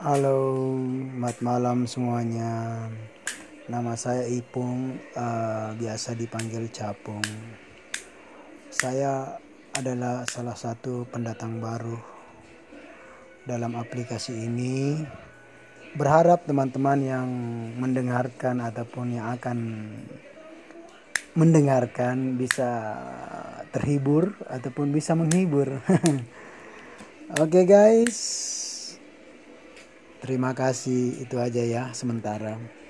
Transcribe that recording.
Halo, selamat malam semuanya. Nama saya Ipung, uh, biasa dipanggil Capung. Saya adalah salah satu pendatang baru dalam aplikasi ini. Berharap teman-teman yang mendengarkan ataupun yang akan mendengarkan bisa terhibur ataupun bisa menghibur. Oke okay guys. Terima kasih itu aja ya sementara.